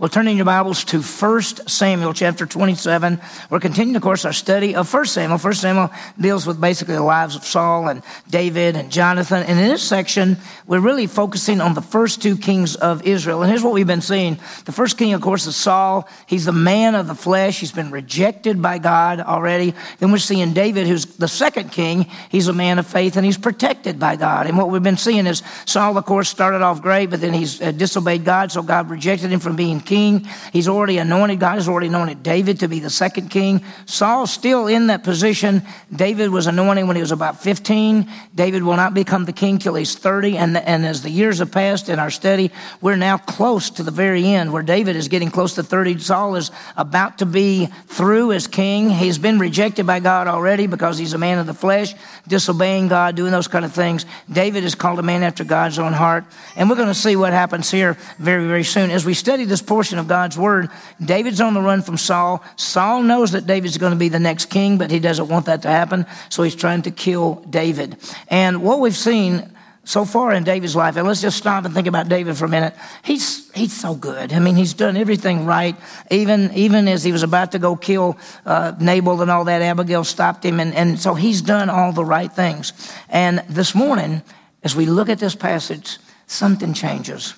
Well, turning your Bibles to 1 Samuel chapter 27. We're continuing, of course, our study of 1 Samuel. 1 Samuel deals with basically the lives of Saul and David and Jonathan. And in this section, we're really focusing on the first two kings of Israel. And here's what we've been seeing. The first king, of course, is Saul. He's the man of the flesh. He's been rejected by God already. Then we're seeing David, who's the second king. He's a man of faith and he's protected by God. And what we've been seeing is Saul, of course, started off great, but then he's uh, disobeyed God. So God rejected him from being king. He's already anointed, God has already anointed David to be the second king. Saul's still in that position. David was anointed when he was about 15. David will not become the king till he's 30. And, and as the years have passed in our study, we're now close to the very end where David is getting close to 30. Saul is about to be through as king. He's been rejected by God already because he's a man of the flesh, disobeying God, doing those kind of things. David is called a man after God's own heart. And we're going to see what happens here very, very soon. As we study this portion of God's God's word. David's on the run from Saul. Saul knows that David's going to be the next king, but he doesn't want that to happen. So he's trying to kill David. And what we've seen so far in David's life, and let's just stop and think about David for a minute. He's he's so good. I mean, he's done everything right. Even even as he was about to go kill uh, Nabal and all that, Abigail stopped him, and, and so he's done all the right things. And this morning, as we look at this passage, something changes.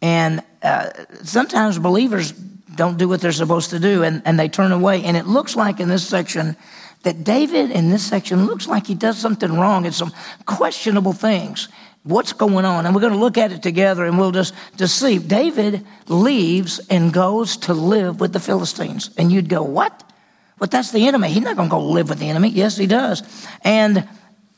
And uh, sometimes believers don't do what they're supposed to do and, and they turn away. And it looks like in this section that David in this section looks like he does something wrong and some questionable things. What's going on? And we're going to look at it together and we'll just, just see. David leaves and goes to live with the Philistines. And you'd go, what? But that's the enemy. He's not going to go live with the enemy. Yes, he does. And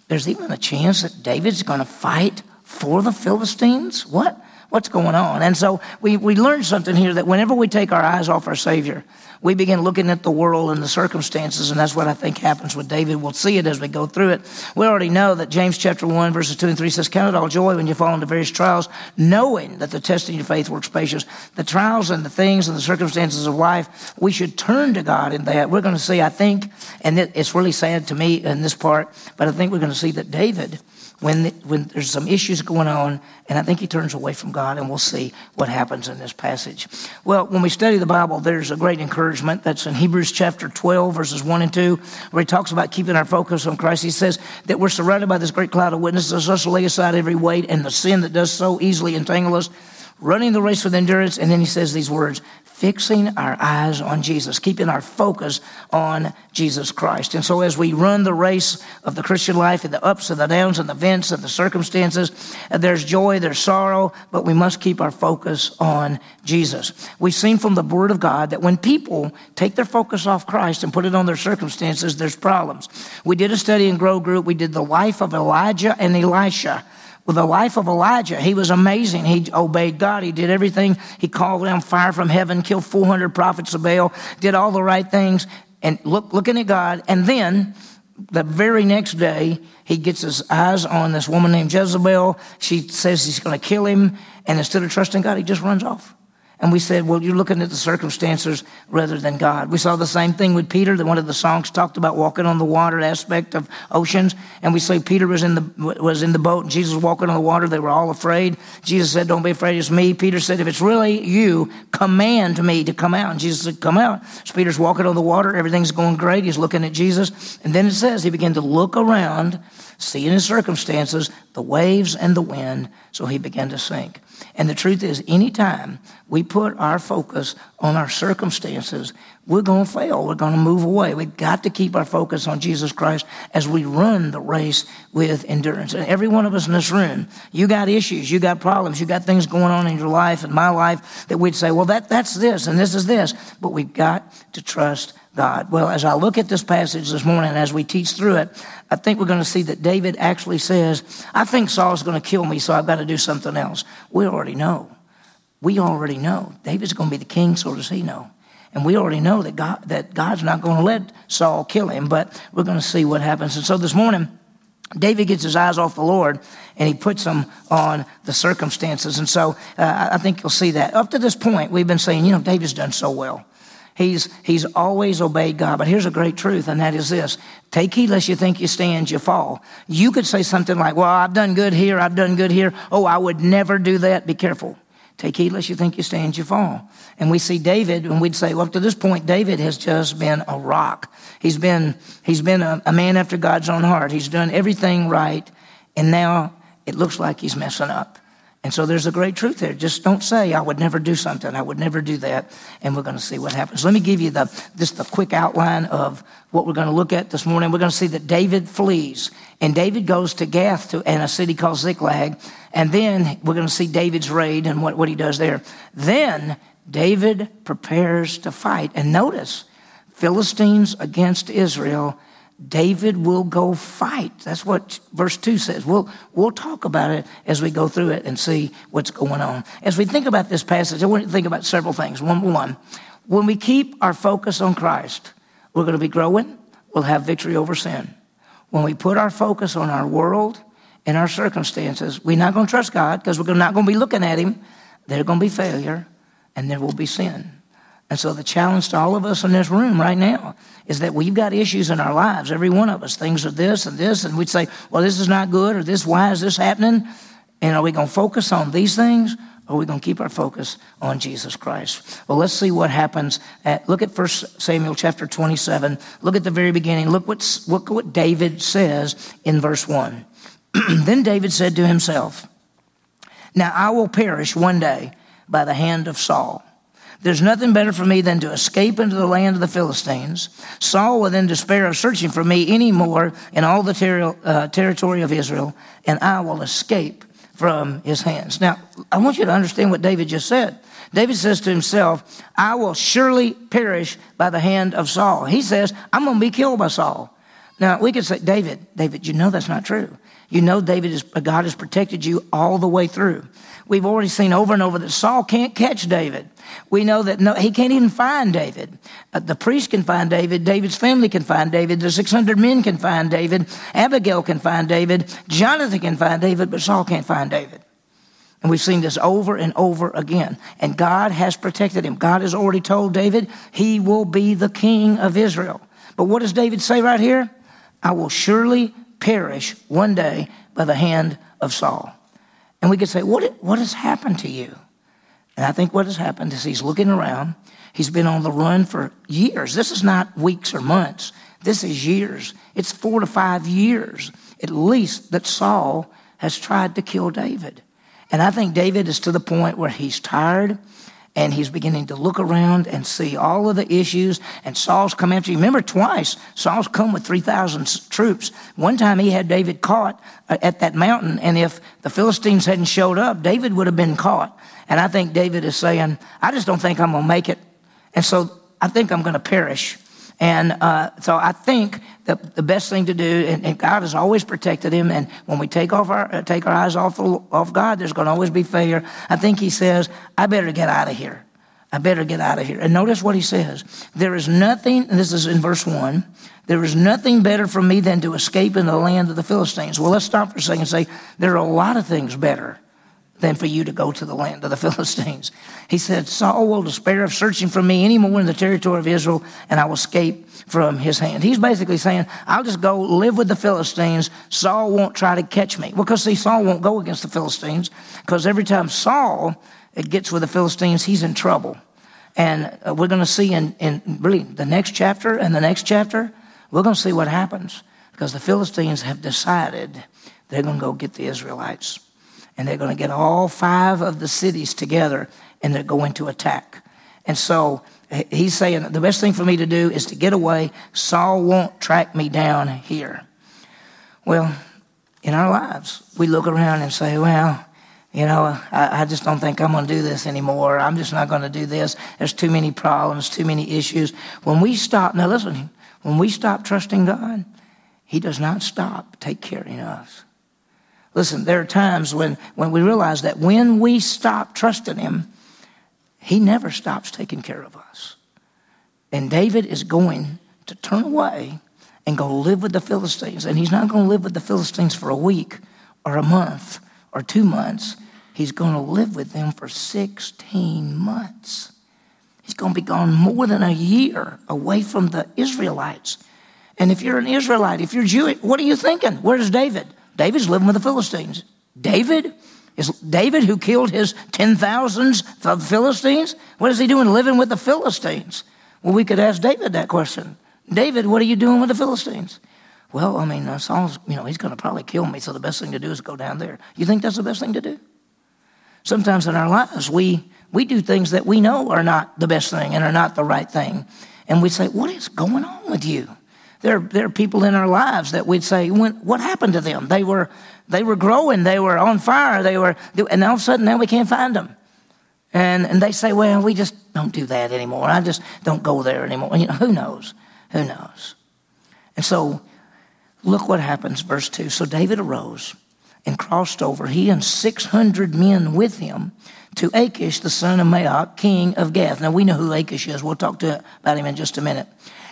there's even a chance that David's going to fight for the Philistines. What? What's going on? And so we, we learned something here that whenever we take our eyes off our Savior, we begin looking at the world and the circumstances, and that's what I think happens with David. We'll see it as we go through it. We already know that James chapter 1, verses 2 and 3 says, Count it all joy when you fall into various trials, knowing that the testing of your faith works patience. The trials and the things and the circumstances of life, we should turn to God in that. We're going to see, I think, and it's really sad to me in this part, but I think we're going to see that David when, the, when there's some issues going on, and I think he turns away from God, and we'll see what happens in this passage. Well, when we study the Bible, there's a great encouragement. That's in Hebrews chapter 12, verses 1 and 2, where he talks about keeping our focus on Christ. He says that we're surrounded by this great cloud of witnesses. Let us lay aside every weight and the sin that does so easily entangle us running the race with endurance. And then he says these words fixing our eyes on Jesus, keeping our focus on Jesus Christ. And so as we run the race of the Christian life and the ups and the downs and the events and the circumstances, uh, there's joy, there's sorrow, but we must keep our focus on Jesus. We've seen from the Word of God that when people take their focus off Christ and put it on their circumstances, there's problems. We did a study in Grow Group. We did the life of Elijah and Elisha. With the life of Elijah, he was amazing. He obeyed God. He did everything. He called down fire from heaven, killed 400 prophets of Baal, did all the right things, and look, looking at God. And then the very next day, he gets his eyes on this woman named Jezebel. She says he's going to kill him. And instead of trusting God, he just runs off. And we said, well, you're looking at the circumstances rather than God. We saw the same thing with Peter, that one of the songs talked about walking on the water aspect of oceans. And we say Peter was in the, was in the boat and Jesus was walking on the water. They were all afraid. Jesus said, don't be afraid. It's me. Peter said, if it's really you, command me to come out. And Jesus said, come out. So Peter's walking on the water. Everything's going great. He's looking at Jesus. And then it says he began to look around, seeing his circumstances, the waves and the wind. So he began to sink. And the truth is, anytime we put our focus on our circumstances, we're going to fail. We're going to move away. We've got to keep our focus on Jesus Christ as we run the race with endurance. And every one of us in this room, you got issues, you got problems, you got things going on in your life and my life that we'd say, well, that, that's this and this is this. But we've got to trust God. Well, as I look at this passage this morning, as we teach through it, I think we're going to see that David actually says, I think Saul's going to kill me, so I've got to do something else. We already know. We already know. David's going to be the king, so does he know. And we already know that, God, that God's not going to let Saul kill him, but we're going to see what happens. And so this morning, David gets his eyes off the Lord and he puts them on the circumstances. And so uh, I think you'll see that. Up to this point, we've been saying, you know, David's done so well. He's, he's always obeyed God. But here's a great truth, and that is this take heed lest you think you stand, you fall. You could say something like, Well, I've done good here, I've done good here. Oh, I would never do that. Be careful. Take heed lest you think you stand, you fall. And we see David, and we'd say, well, up to this point, David has just been a rock. He's been, he's been a, a man after God's own heart. He's done everything right, and now it looks like he's messing up. And so there's a great truth there. Just don't say, I would never do something. I would never do that. And we're going to see what happens. Let me give you the, just the quick outline of what we're going to look at this morning. We're going to see that David flees and David goes to Gath to, and a city called Ziklag. And then we're going to see David's raid and what, what he does there. Then David prepares to fight. And notice, Philistines against Israel. David will go fight. That's what verse 2 says. We'll, we'll talk about it as we go through it and see what's going on. As we think about this passage, I want to think about several things. One, one, when we keep our focus on Christ, we're going to be growing. We'll have victory over sin. When we put our focus on our world and our circumstances, we're not going to trust God because we're not going to be looking at Him. There's going to be failure and there will be sin. And so the challenge to all of us in this room right now is that we've got issues in our lives, every one of us, things are this and this, and we'd say, well, this is not good, or this, why is this happening? And are we going to focus on these things, or are we going to keep our focus on Jesus Christ? Well, let's see what happens. At, look at 1 Samuel chapter 27. Look at the very beginning. Look, what's, look what David says in verse 1. then David said to himself, Now I will perish one day by the hand of Saul. There's nothing better for me than to escape into the land of the Philistines. Saul will then despair of searching for me any more in all the ter- uh, territory of Israel, and I will escape from his hands. Now, I want you to understand what David just said. David says to himself, I will surely perish by the hand of Saul. He says, I'm going to be killed by Saul. Now, we could say, David, David, you know that's not true. You know David is, God has protected you all the way through. We've already seen over and over that Saul can't catch David. We know that no, he can't even find David. Uh, the priest can find David. David's family can find David. The 600 men can find David. Abigail can find David. Jonathan can find David, but Saul can't find David. And we've seen this over and over again. And God has protected him. God has already told David he will be the king of Israel. But what does David say right here? I will surely perish one day by the hand of Saul. And we could say, what, what has happened to you? And I think what has happened is he's looking around. He's been on the run for years. This is not weeks or months. This is years. It's four to five years, at least, that Saul has tried to kill David. And I think David is to the point where he's tired and he's beginning to look around and see all of the issues. And Saul's come after you. Remember, twice Saul's come with 3,000 troops. One time he had David caught uh, at that mountain, and if the Philistines hadn't showed up, David would have been caught. And I think David is saying, I just don't think I'm going to make it. And so I think I'm going to perish. And uh, so I think that the best thing to do, and, and, God has always protected him. And when we take off our uh, take our eyes off off God, there's going to always be failure. I think He says, "I better get out of here. I better get out of here." And notice what He says: "There is nothing." this is in verse one. There is nothing better for me than to escape in the land of the Philistines. Well, let's stop for a second and say there are a lot of things better than for you to go to the land of the Philistines. He said, Saul will despair of searching for me anymore in the territory of Israel, and I will escape from his hand. He's basically saying, I'll just go live with the Philistines. Saul won't try to catch me. Because, see, Saul won't go against the Philistines, because every time Saul gets with the Philistines, he's in trouble. And uh, we're going to see in, in really the next chapter and the next chapter, we're going to see what happens. Because the Philistines have decided they're going to go get the Israelites and they're going to get all five of the cities together and they're going to attack. And so he's saying the best thing for me to do is to get away. Saul won't track me down here. Well, in our lives, we look around and say, well, you know, I, I just don't think I'm going to do this anymore. I'm just not going to do this. There's too many problems, too many issues. When we stop, now listen, when we stop trusting God, He does not stop take care of us. Listen, there are times when, when we realize that when we stop trusting Him, He never stops taking care of us. And David is going to turn away and go live with the Philistines. And he's not going to live with the Philistines for a week or a month or two months. He's going to live with them for 16 months. He's going to be gone more than a year away from the Israelites. And if you're an Israelite, if you're Jewish, what are you thinking? Where's David? David's living with the Philistines. David, Is David who killed his ten thousands of Philistines? What is he doing living with the Philistines? Well, we could ask David that question. David, what are you doing with the Philistines? Well, I mean, uh, Saul's, you know, he's going to probably kill me, so the best thing to do is go down there. You think that's the best thing to do? Sometimes in our lives, we, we do things that we know are not the best thing and are not the right thing. And we say, What is going on with you? There, there are people in our lives that we'd say, What happened to them? They were, they were growing, they were on fire, they were, and all of a sudden now we can't find them. And, and they say, Well, we just don't do that anymore. I just don't go there anymore. You know, who knows? Who knows? And so, look what happens, verse 2. So David arose and crossed over, he and 600 men with him, to Achish, the son of Maoch, king of Gath. Now we know who Achish is. We'll talk to, about him in just a minute.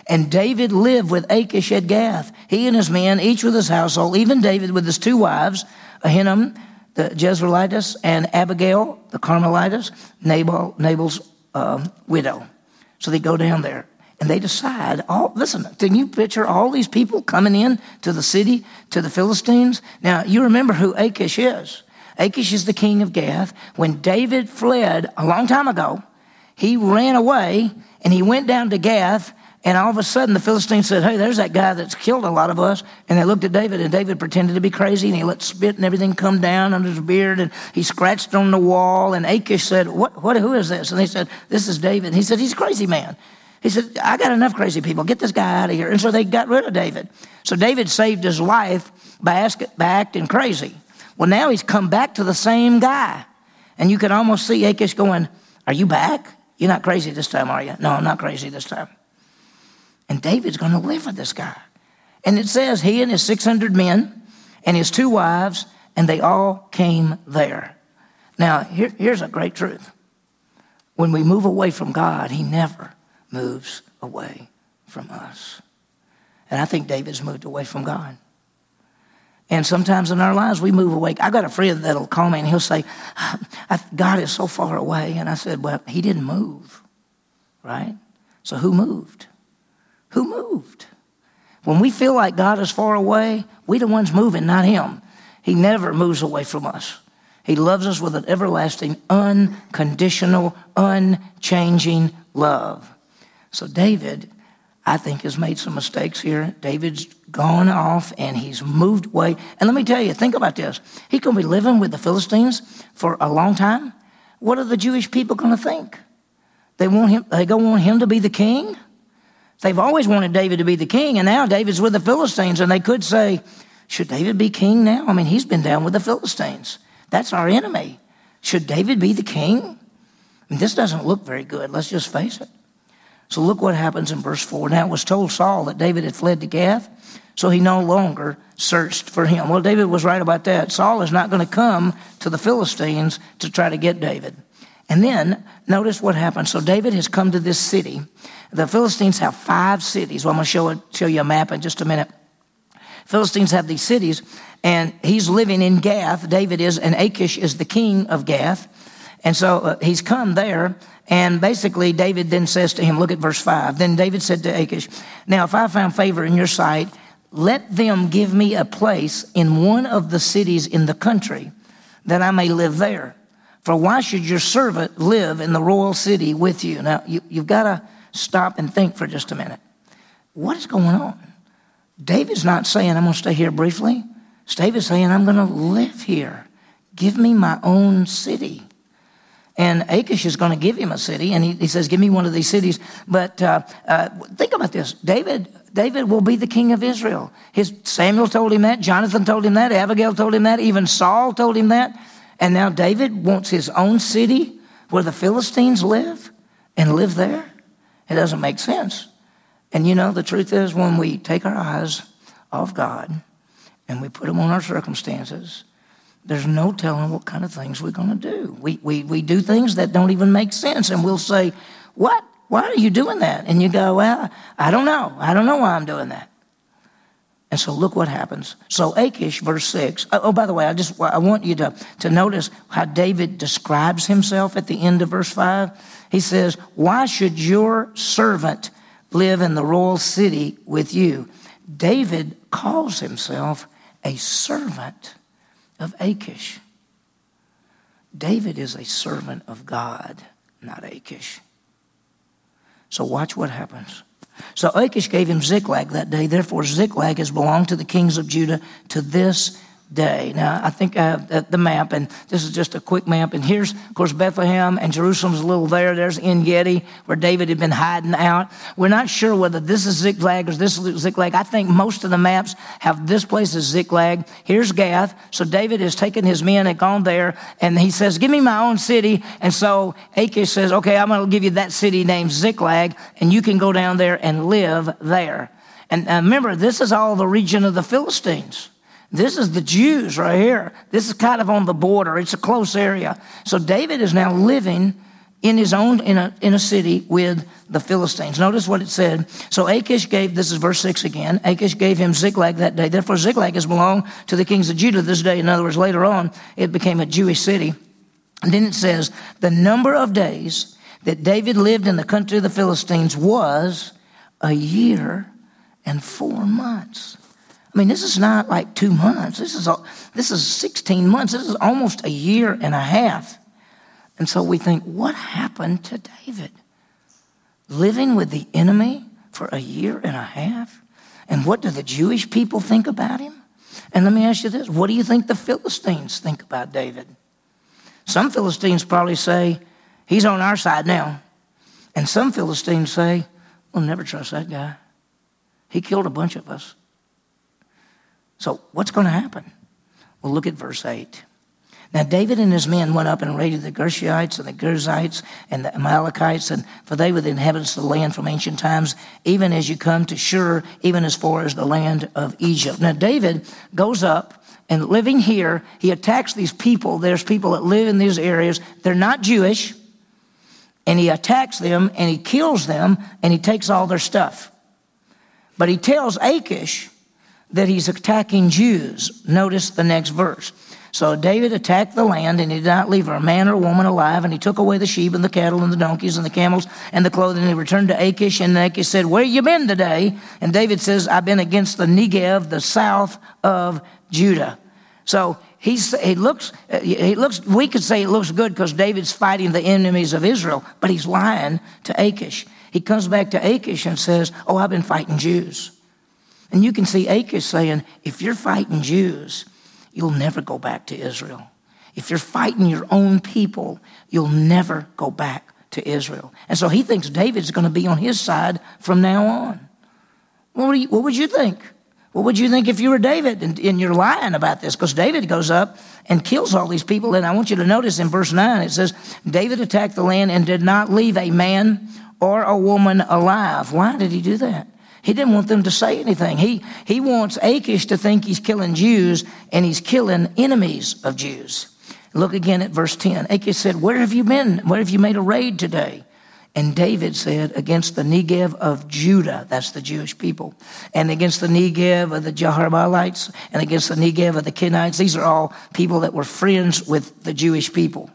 And David lived with Achish at Gath, he and his men, each with his household, even David with his two wives, Ahinoam, the Jezreelitess, and Abigail, the Carmelitess, Nabal, Nabal's uh, widow. So they go down there and they decide all listen can you picture all these people coming in to the city to the philistines? Now you remember who achish is. Achish is the king of gath. When david fled a long time ago he ran away and he went down to gath and all of a sudden the philistines said hey there's that guy that's killed a lot of us and they looked at david and david pretended to be crazy and he let spit and everything come down under his beard and he scratched on the wall and achish said what, what who is this and they said this is david he said he's a crazy man he said, I got enough crazy people. Get this guy out of here. And so they got rid of David. So David saved his life by, ask, by acting crazy. Well, now he's come back to the same guy. And you can almost see Achish going, Are you back? You're not crazy this time, are you? No, I'm not crazy this time. And David's going to live with this guy. And it says he and his 600 men and his two wives, and they all came there. Now, here, here's a great truth. When we move away from God, he never moves away from us. And I think David's moved away from God. And sometimes in our lives, we move away. I got a friend that'll call me and he'll say, God is so far away. And I said, Well, he didn't move, right? So who moved? Who moved? When we feel like God is far away, we the ones moving, not him. He never moves away from us. He loves us with an everlasting, unconditional, unchanging love. So David, I think, has made some mistakes here. David's gone off and he's moved away. And let me tell you, think about this. He's going to be living with the Philistines for a long time. What are the Jewish people going to think? They want him, they going want him to be the king? They've always wanted David to be the king, and now David's with the Philistines, and they could say, Should David be king now? I mean, he's been down with the Philistines. That's our enemy. Should David be the king? I mean, this doesn't look very good, let's just face it. So look what happens in verse 4. Now it was told Saul that David had fled to Gath, so he no longer searched for him. Well, David was right about that. Saul is not going to come to the Philistines to try to get David. And then notice what happens. So David has come to this city. The Philistines have five cities. Well, I'm going to show, it, show you a map in just a minute. Philistines have these cities, and he's living in Gath. David is, and Achish is the king of Gath. And so uh, he's come there, and basically, David then says to him, look at verse 5. Then David said to Achish, Now, if I found favor in your sight, let them give me a place in one of the cities in the country that I may live there. For why should your servant live in the royal city with you? Now, you, you've got to stop and think for just a minute. What is going on? David's not saying, I'm going to stay here briefly. David's saying, I'm going to live here. Give me my own city. And Achish is going to give him a city, and he, he says, "Give me one of these cities." But uh, uh, think about this: David, David will be the king of Israel. His Samuel told him that, Jonathan told him that, Abigail told him that, even Saul told him that, and now David wants his own city where the Philistines live and live there. It doesn't make sense. And you know, the truth is, when we take our eyes off God and we put them on our circumstances there's no telling what kind of things we're going to do. We, we, we do things that don't even make sense, and we'll say, What? Why are you doing that? And you go, Well, I don't know. I don't know why I'm doing that. And so look what happens. So Achish, verse 6. Oh, by the way, I just I want you to, to notice how David describes himself at the end of verse 5. He says, Why should your servant live in the royal city with you? David calls himself a servant of Achish. David is a servant of God, not Achish. So watch what happens. So Achish gave him Ziklag that day. Therefore, Ziklag has belonged to the kings of Judah to this day. Now, I think I have the map, and this is just a quick map. And here's, of course, Bethlehem, and Jerusalem's a little there. There's En Gedi, where David had been hiding out. We're not sure whether this is Ziklag or this is Ziklag. I think most of the maps have this place as Ziklag. Here's Gath. So David has taken his men and gone there, and he says, Give me my own city. And so Achish says, Okay, I'm going to give you that city named Ziklag, and you can go down there and live there. And uh, remember, this is all the region of the Philistines. This is the Jews right here. This is kind of on the border. It's a close area. So David is now living in his own in a in a city with the Philistines. Notice what it said. So Achish gave this is verse six again. Achish gave him Ziklag that day. Therefore Ziklag has belonged to the kings of Judah this day. In other words, later on it became a Jewish city. And then it says the number of days that David lived in the country of the Philistines was a year and four months. I mean, this is not like two months. This is, a, this is 16 months. This is almost a year and a half. And so we think, what happened to David? Living with the enemy for a year and a half? And what do the Jewish people think about him? And let me ask you this what do you think the Philistines think about David? Some Philistines probably say, he's on our side now. And some Philistines say, we'll never trust that guy. He killed a bunch of us. So, what's going to happen? Well, look at verse 8. Now, David and his men went up and raided the Geshurites and the Girzites and the Amalekites, and for they were the inhabitants of the land from ancient times, even as you come to Shur, even as far as the land of Egypt. Now, David goes up and living here, he attacks these people. There's people that live in these areas. They're not Jewish, and he attacks them and he kills them and he takes all their stuff. But he tells Achish, that he's attacking Jews. Notice the next verse. So David attacked the land, and he did not leave a man or woman alive, and he took away the sheep and the cattle and the donkeys and the camels and the clothing, and he returned to Achish, and Achish said, Where you been today? And David says, I've been against the Negev, the south of Judah. So he looks, he looks, we could say it looks good because David's fighting the enemies of Israel, but he's lying to Achish. He comes back to Achish and says, Oh, I've been fighting Jews. And you can see Achish saying, if you're fighting Jews, you'll never go back to Israel. If you're fighting your own people, you'll never go back to Israel. And so he thinks David's going to be on his side from now on. What, you, what would you think? What would you think if you were David and, and you're lying about this? Because David goes up and kills all these people. And I want you to notice in verse 9 it says, David attacked the land and did not leave a man or a woman alive. Why did he do that? He didn't want them to say anything. He, he wants Achish to think he's killing Jews and he's killing enemies of Jews. Look again at verse 10. Achish said, Where have you been? Where have you made a raid today? And David said, Against the Negev of Judah, that's the Jewish people, and against the Negev of the Jerahmeelites, and against the Negev of the Kenites. These are all people that were friends with the Jewish people.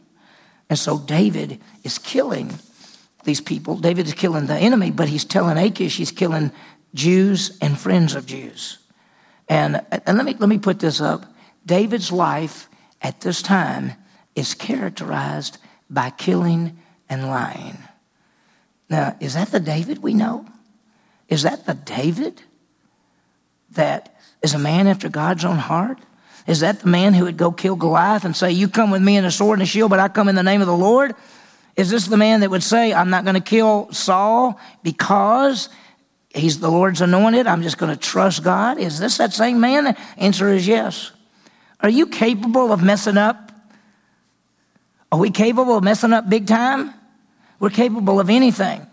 And so David is killing these people. David is killing the enemy, but he's telling Achish he's killing Jews and friends of Jews. And, and let, me, let me put this up. David's life at this time is characterized by killing and lying. Now, is that the David we know? Is that the David that is a man after God's own heart? Is that the man who would go kill Goliath and say, You come with me in a sword and a shield, but I come in the name of the Lord? Is this the man that would say, I'm not going to kill Saul because he's the Lord's anointed. I'm just going to trust God. Is this that same man? The answer is yes. Are you capable of messing up? Are we capable of messing up big time? We're capable of anything.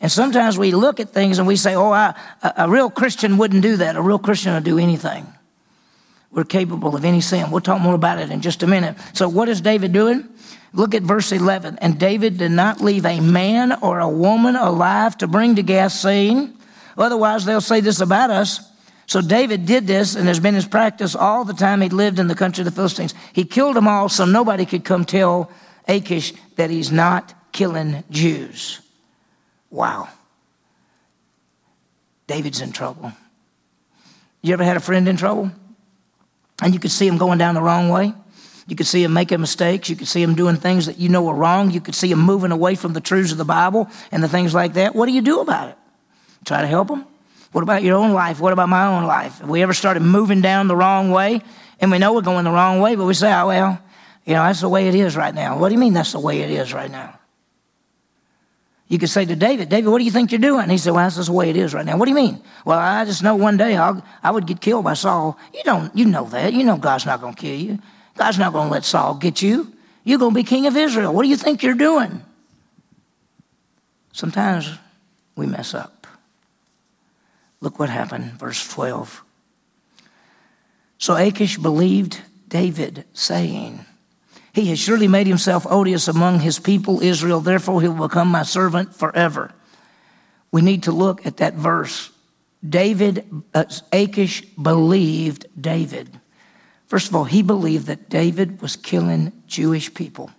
And sometimes we look at things and we say, oh, I, a, a real Christian wouldn't do that. A real Christian would do anything. We're capable of any sin. We'll talk more about it in just a minute. So, what is David doing? Look at verse 11. And David did not leave a man or a woman alive to bring to saying, Otherwise, they'll say this about us. So David did this, and has been his practice all the time he lived in the country of the Philistines. He killed them all so nobody could come tell Achish that he's not killing Jews. Wow. David's in trouble. You ever had a friend in trouble? And you could see him going down the wrong way? You could see him making mistakes. You could see him doing things that you know are wrong. You could see him moving away from the truths of the Bible and the things like that. What do you do about it? Try to help him? What about your own life? What about my own life? Have we ever started moving down the wrong way and we know we're going the wrong way, but we say, oh, well, you know, that's the way it is right now. What do you mean that's the way it is right now? You could say to David, David, what do you think you're doing? he said, Well, that's the way it is right now. What do you mean? Well, I just know one day I'll, I would get killed by Saul. You don't, you know that. You know God's not going to kill you. God's not going to let Saul get you. You're going to be king of Israel. What do you think you're doing? Sometimes we mess up. Look what happened, verse 12. So Achish believed David, saying, he has surely made himself odious among his people Israel, therefore he will become my servant forever. We need to look at that verse. David, uh, Achish believed David. First of all, he believed that David was killing Jewish people.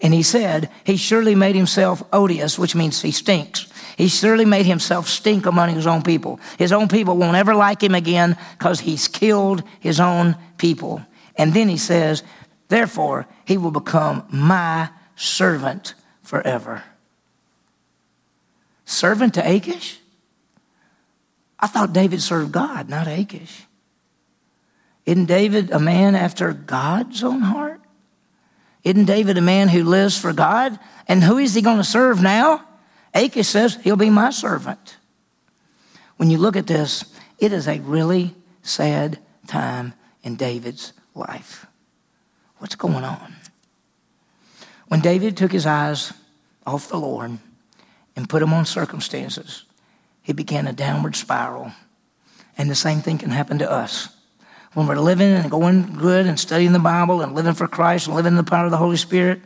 And he said, He surely made himself odious, which means he stinks. He surely made himself stink among his own people. His own people won't ever like him again because he's killed his own people. And then he says, Therefore, he will become my servant forever. Servant to Achish? I thought David served God, not Achish. Isn't David a man after God's own heart? Isn't David a man who lives for God? And who is he going to serve now? Achish says he'll be my servant. When you look at this, it is a really sad time in David's life. What's going on? When David took his eyes off the Lord and put them on circumstances, he began a downward spiral. And the same thing can happen to us. When we're living and going good and studying the Bible and living for Christ and living in the power of the Holy Spirit,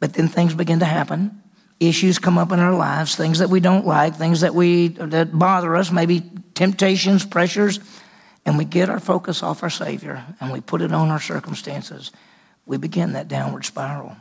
but then things begin to happen. Issues come up in our lives, things that we don't like, things that we that bother us, maybe temptations, pressures, and we get our focus off our Savior and we put it on our circumstances we begin that downward spiral.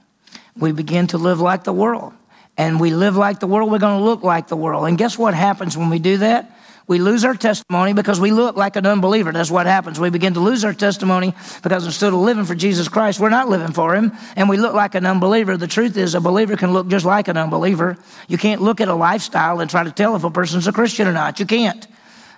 We begin to live like the world. And we live like the world, we're going to look like the world. And guess what happens when we do that? We lose our testimony because we look like an unbeliever. That's what happens. We begin to lose our testimony because instead of living for Jesus Christ, we're not living for Him and we look like an unbeliever. The truth is, a believer can look just like an unbeliever. You can't look at a lifestyle and try to tell if a person's a Christian or not. You can't.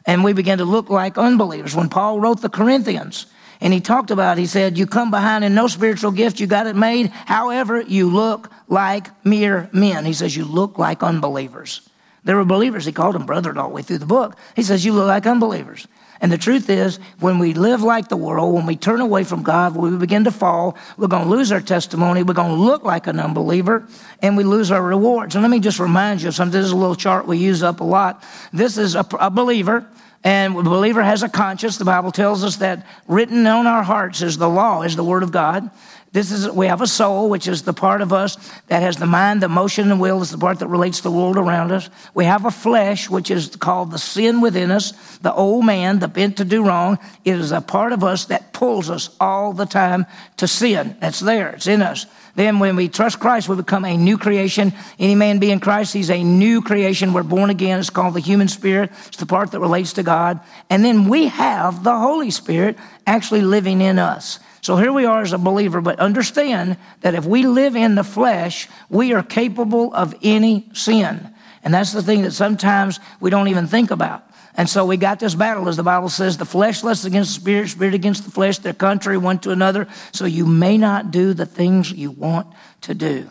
And we begin to look like unbelievers. When Paul wrote the Corinthians, and he talked about, he said, You come behind in no spiritual gift, you got it made. However, you look like mere men. He says, You look like unbelievers. There were believers. He called them brethren all the way through the book. He says, You look like unbelievers. And the truth is, when we live like the world, when we turn away from God, when we begin to fall, we're going to lose our testimony. We're going to look like an unbeliever, and we lose our rewards. And let me just remind you of something. This is a little chart we use up a lot. This is a, a believer and the believer has a conscience. The Bible tells us that written on our hearts is the law, is the word of God. This is, we have a soul, which is the part of us that has the mind, the motion, and will, is the part that relates to the world around us. We have a flesh, which is called the sin within us, the old man, the bent to do wrong. It is a part of us that pulls us all the time to sin. That's there, it's in us. Then when we trust Christ, we become a new creation. Any man be in Christ, he's a new creation. We're born again. It's called the human spirit. It's the part that relates to God. And then we have the Holy Spirit actually living in us. So here we are as a believer, but understand that if we live in the flesh, we are capable of any sin. And that's the thing that sometimes we don't even think about. And so we got this battle, as the Bible says, the flesh lusts against the spirit, spirit against the flesh. They're contrary one to another. So you may not do the things you want to do.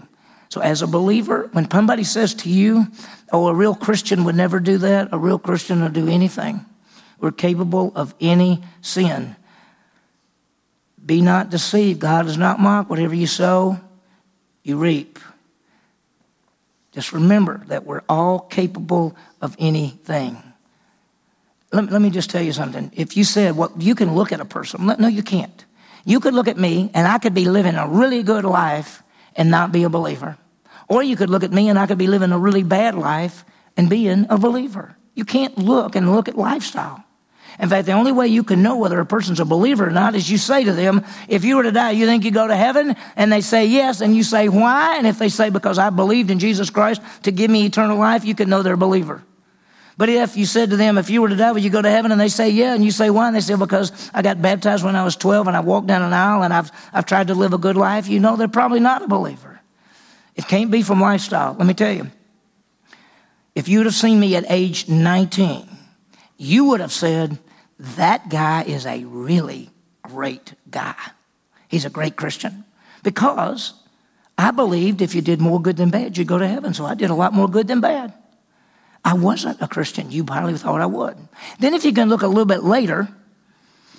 So as a believer, when somebody says to you, oh, a real Christian would never do that, a real Christian will do anything. We're capable of any sin. Be not deceived. God is not mocked. Whatever you sow, you reap. Just remember that we're all capable of anything. Let, let me just tell you something. If you said, well, you can look at a person. No, you can't. You could look at me and I could be living a really good life and not be a believer. Or you could look at me and I could be living a really bad life and being a believer. You can't look and look at lifestyle. In fact, the only way you can know whether a person's a believer or not is you say to them, if you were to die, you think you go to heaven? And they say yes, and you say why? And if they say because I believed in Jesus Christ to give me eternal life, you can know they're a believer. But if you said to them, if you were to die, would you go to heaven? And they say, yeah. And you say, why? And they say, because I got baptized when I was 12 and I walked down an aisle and I've, I've tried to live a good life. You know, they're probably not a believer. It can't be from lifestyle. Let me tell you. If you'd have seen me at age 19, you would have said, that guy is a really great guy. He's a great Christian. Because I believed if you did more good than bad, you'd go to heaven. So I did a lot more good than bad. I wasn't a Christian. You probably thought I would. Then, if you can look a little bit later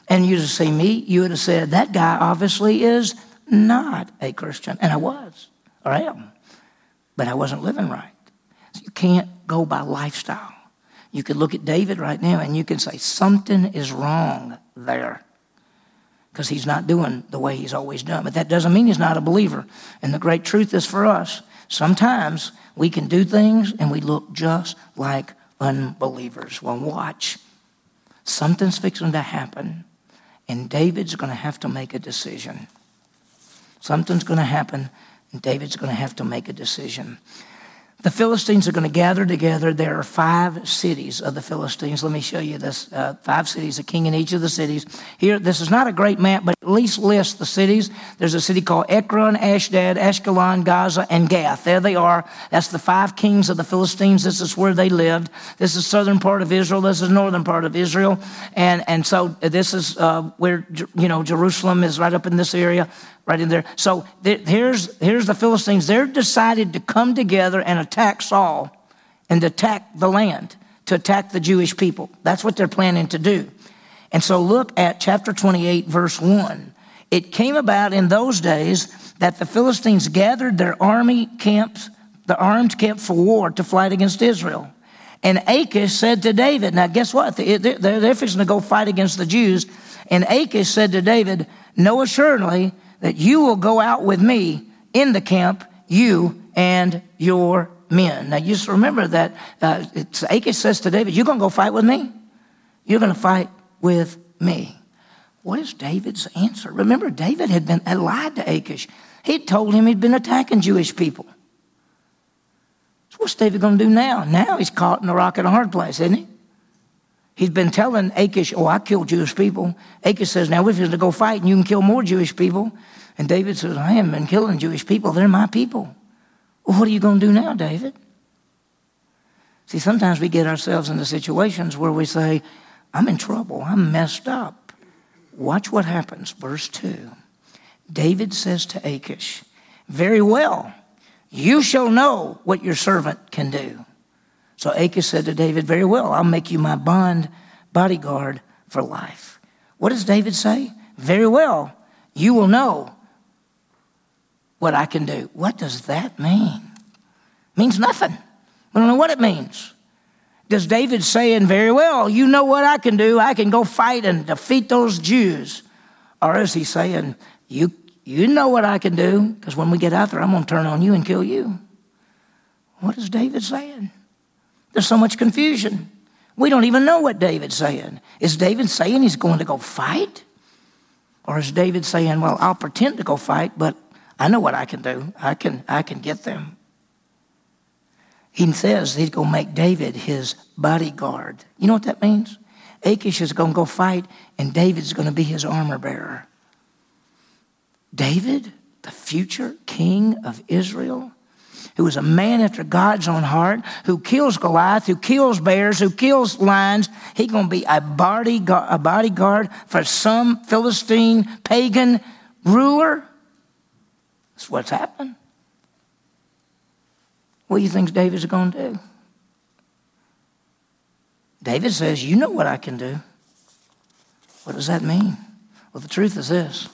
and you just see me, you would have said, that guy obviously is not a Christian. And I was, or I am. But I wasn't living right. So you can't go by lifestyle. You could look at David right now and you can say, something is wrong there because he's not doing the way he's always done. But that doesn't mean he's not a believer. And the great truth is for us, sometimes we can do things and we look just like unbelievers. Well, watch. Something's fixing to happen, and David's going to have to make a decision. Something's going to happen, and David's going to have to make a decision. The Philistines are going to gather together. There are five cities of the Philistines. Let me show you this. Uh, five cities, a king in each of the cities. Here, this is not a great map, but at least lists the cities. There's a city called Ekron, Ashdod, Ashkelon, Gaza, and Gath. There they are. That's the five kings of the Philistines. This is where they lived. This is southern part of Israel. This is northern part of Israel. And, and so this is uh, where, you know, Jerusalem is right up in this area right in there. So th- here's, here's the Philistines. They're decided to come together and attack Saul and attack the land, to attack the Jewish people. That's what they're planning to do. And so look at chapter 28, verse 1. It came about in those days that the Philistines gathered their army camps, the armed camp for war to fight against Israel. And Achish said to David, now guess what? They're, they're fixing to go fight against the Jews. And Achish said to David, Know assuredly that you will go out with me in the camp, you and your men. Now, you just remember that uh, Achish says to David, You're going to go fight with me? You're going to fight with me. What is David's answer? Remember, David had been had lied to Achish. He told him he'd been attacking Jewish people. So what's David going to do now? Now he's caught in a rock in a hard place, isn't he? He's been telling Achish, Oh, I killed Jewish people. Achish says, Now we're going to go fight and you can kill more Jewish people. And David says, I haven't been killing Jewish people. They're my people. Well, what are you going to do now, David? See, sometimes we get ourselves into situations where we say, I'm in trouble. I'm messed up. Watch what happens. Verse 2. David says to Achish, Very well, you shall know what your servant can do. So Achish said to David, Very well, I'll make you my bond bodyguard for life. What does David say? Very well, you will know what I can do. What does that mean? It means nothing. We don't know what it means. Does David saying very well, you know what I can do? I can go fight and defeat those Jews. Or is he saying, you, you know what I can do? Because when we get out there, I'm going to turn on you and kill you. What is David saying? There's so much confusion. We don't even know what David's saying. Is David saying he's going to go fight? Or is David saying, well, I'll pretend to go fight, but I know what I can do. I can, I can get them. He says he's going to make David his bodyguard. You know what that means? Achish is going to go fight, and David's going to be his armor bearer. David, the future king of Israel, who is a man after God's own heart, who kills Goliath, who kills bears, who kills lions. He's going to be a bodyguard, a bodyguard for some Philistine pagan ruler. That's what's happened. What do you think David's going to do? David says, You know what I can do. What does that mean? Well, the truth is this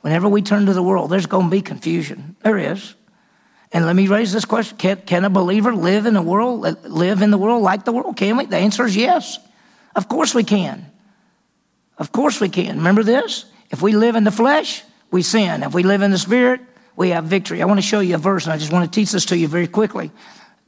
whenever we turn to the world, there's going to be confusion. There is. And let me raise this question can, can a believer live in the world, uh, live in the world like the world? Can we? The answer is yes. Of course we can. Of course we can. Remember this? If we live in the flesh, we sin. If we live in the spirit, we have victory. I want to show you a verse, and I just want to teach this to you very quickly.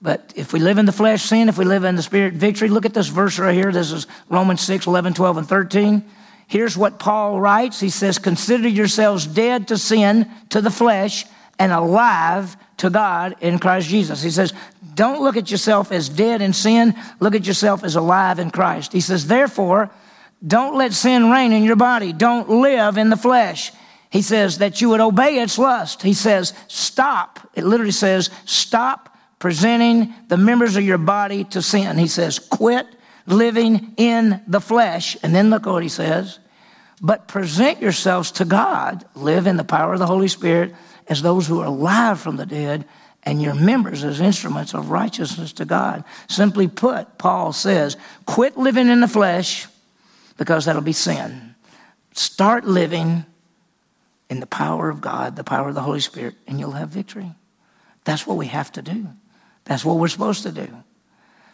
But if we live in the flesh, sin. If we live in the spirit, victory. Look at this verse right here. This is Romans 6, 11, 12, and 13. Here's what Paul writes. He says, Consider yourselves dead to sin, to the flesh, and alive to God in Christ Jesus. He says, don't look at yourself as dead in sin, look at yourself as alive in Christ. He says, therefore, don't let sin reign in your body. Don't live in the flesh. He says that you would obey its lust. He says, stop. It literally says, stop presenting the members of your body to sin. He says, quit living in the flesh. And then look what he says, but present yourselves to God. Live in the power of the Holy Spirit as those who are alive from the dead and your members as instruments of righteousness to God. Simply put, Paul says, quit living in the flesh because that'll be sin. Start living in the power of God, the power of the Holy Spirit, and you'll have victory. That's what we have to do. That's what we're supposed to do.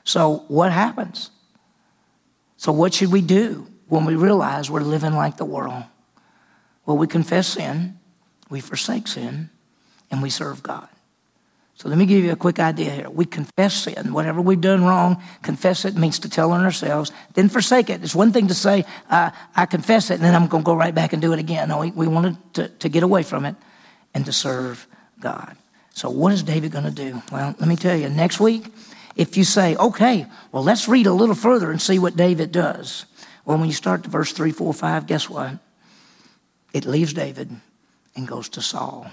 So, what happens? So, what should we do when we realize we're living like the world? Well, we confess sin, we forsake sin, and we serve God. So let me give you a quick idea here. We confess sin. Whatever we've done wrong, confess it means to tell on ourselves, then forsake it. It's one thing to say, uh, I confess it, and then I'm going to go right back and do it again. No, we, we wanted to, to get away from it and to serve God. So what is David going to do? Well, let me tell you, next week, if you say, okay, well, let's read a little further and see what David does. Well, when you start to verse 3, 4, 5, guess what? It leaves David and goes to Saul.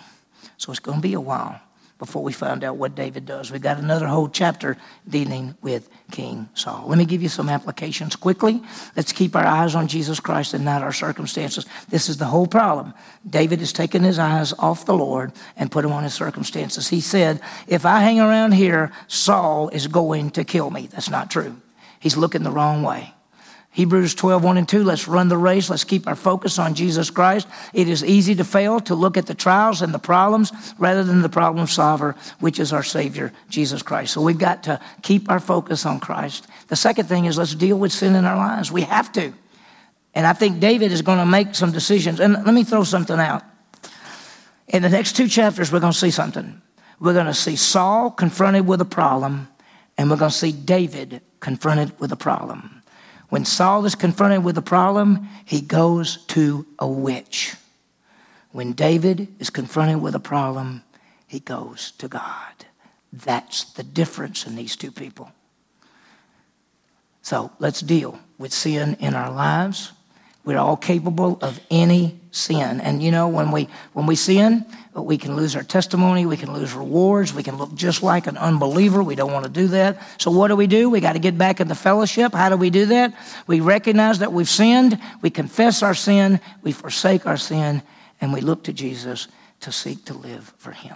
So it's going to be a while before we find out what David does. We've got another whole chapter dealing with King Saul. Let me give you some applications quickly. Let's keep our eyes on Jesus Christ and not our circumstances. This is the whole problem. David has taken his eyes off the Lord and put them on his circumstances. He said, If I hang around here, Saul is going to kill me. That's not true. He's looking the wrong way. Hebrews 12, 1 and 2. Let's run the race. Let's keep our focus on Jesus Christ. It is easy to fail to look at the trials and the problems rather than the problem solver, which is our Savior, Jesus Christ. So we've got to keep our focus on Christ. The second thing is let's deal with sin in our lives. We have to. And I think David is going to make some decisions. And let me throw something out. In the next two chapters, we're going to see something. We're going to see Saul confronted with a problem, and we're going to see David confronted with a problem. When Saul is confronted with a problem, he goes to a witch. When David is confronted with a problem, he goes to God. That's the difference in these two people. So let's deal with sin in our lives. We're all capable of any sin. And you know, when we when we sin, we can lose our testimony, we can lose rewards, we can look just like an unbeliever. We don't want to do that. So what do we do? We got to get back in the fellowship. How do we do that? We recognize that we've sinned, we confess our sin, we forsake our sin, and we look to Jesus to seek to live for him.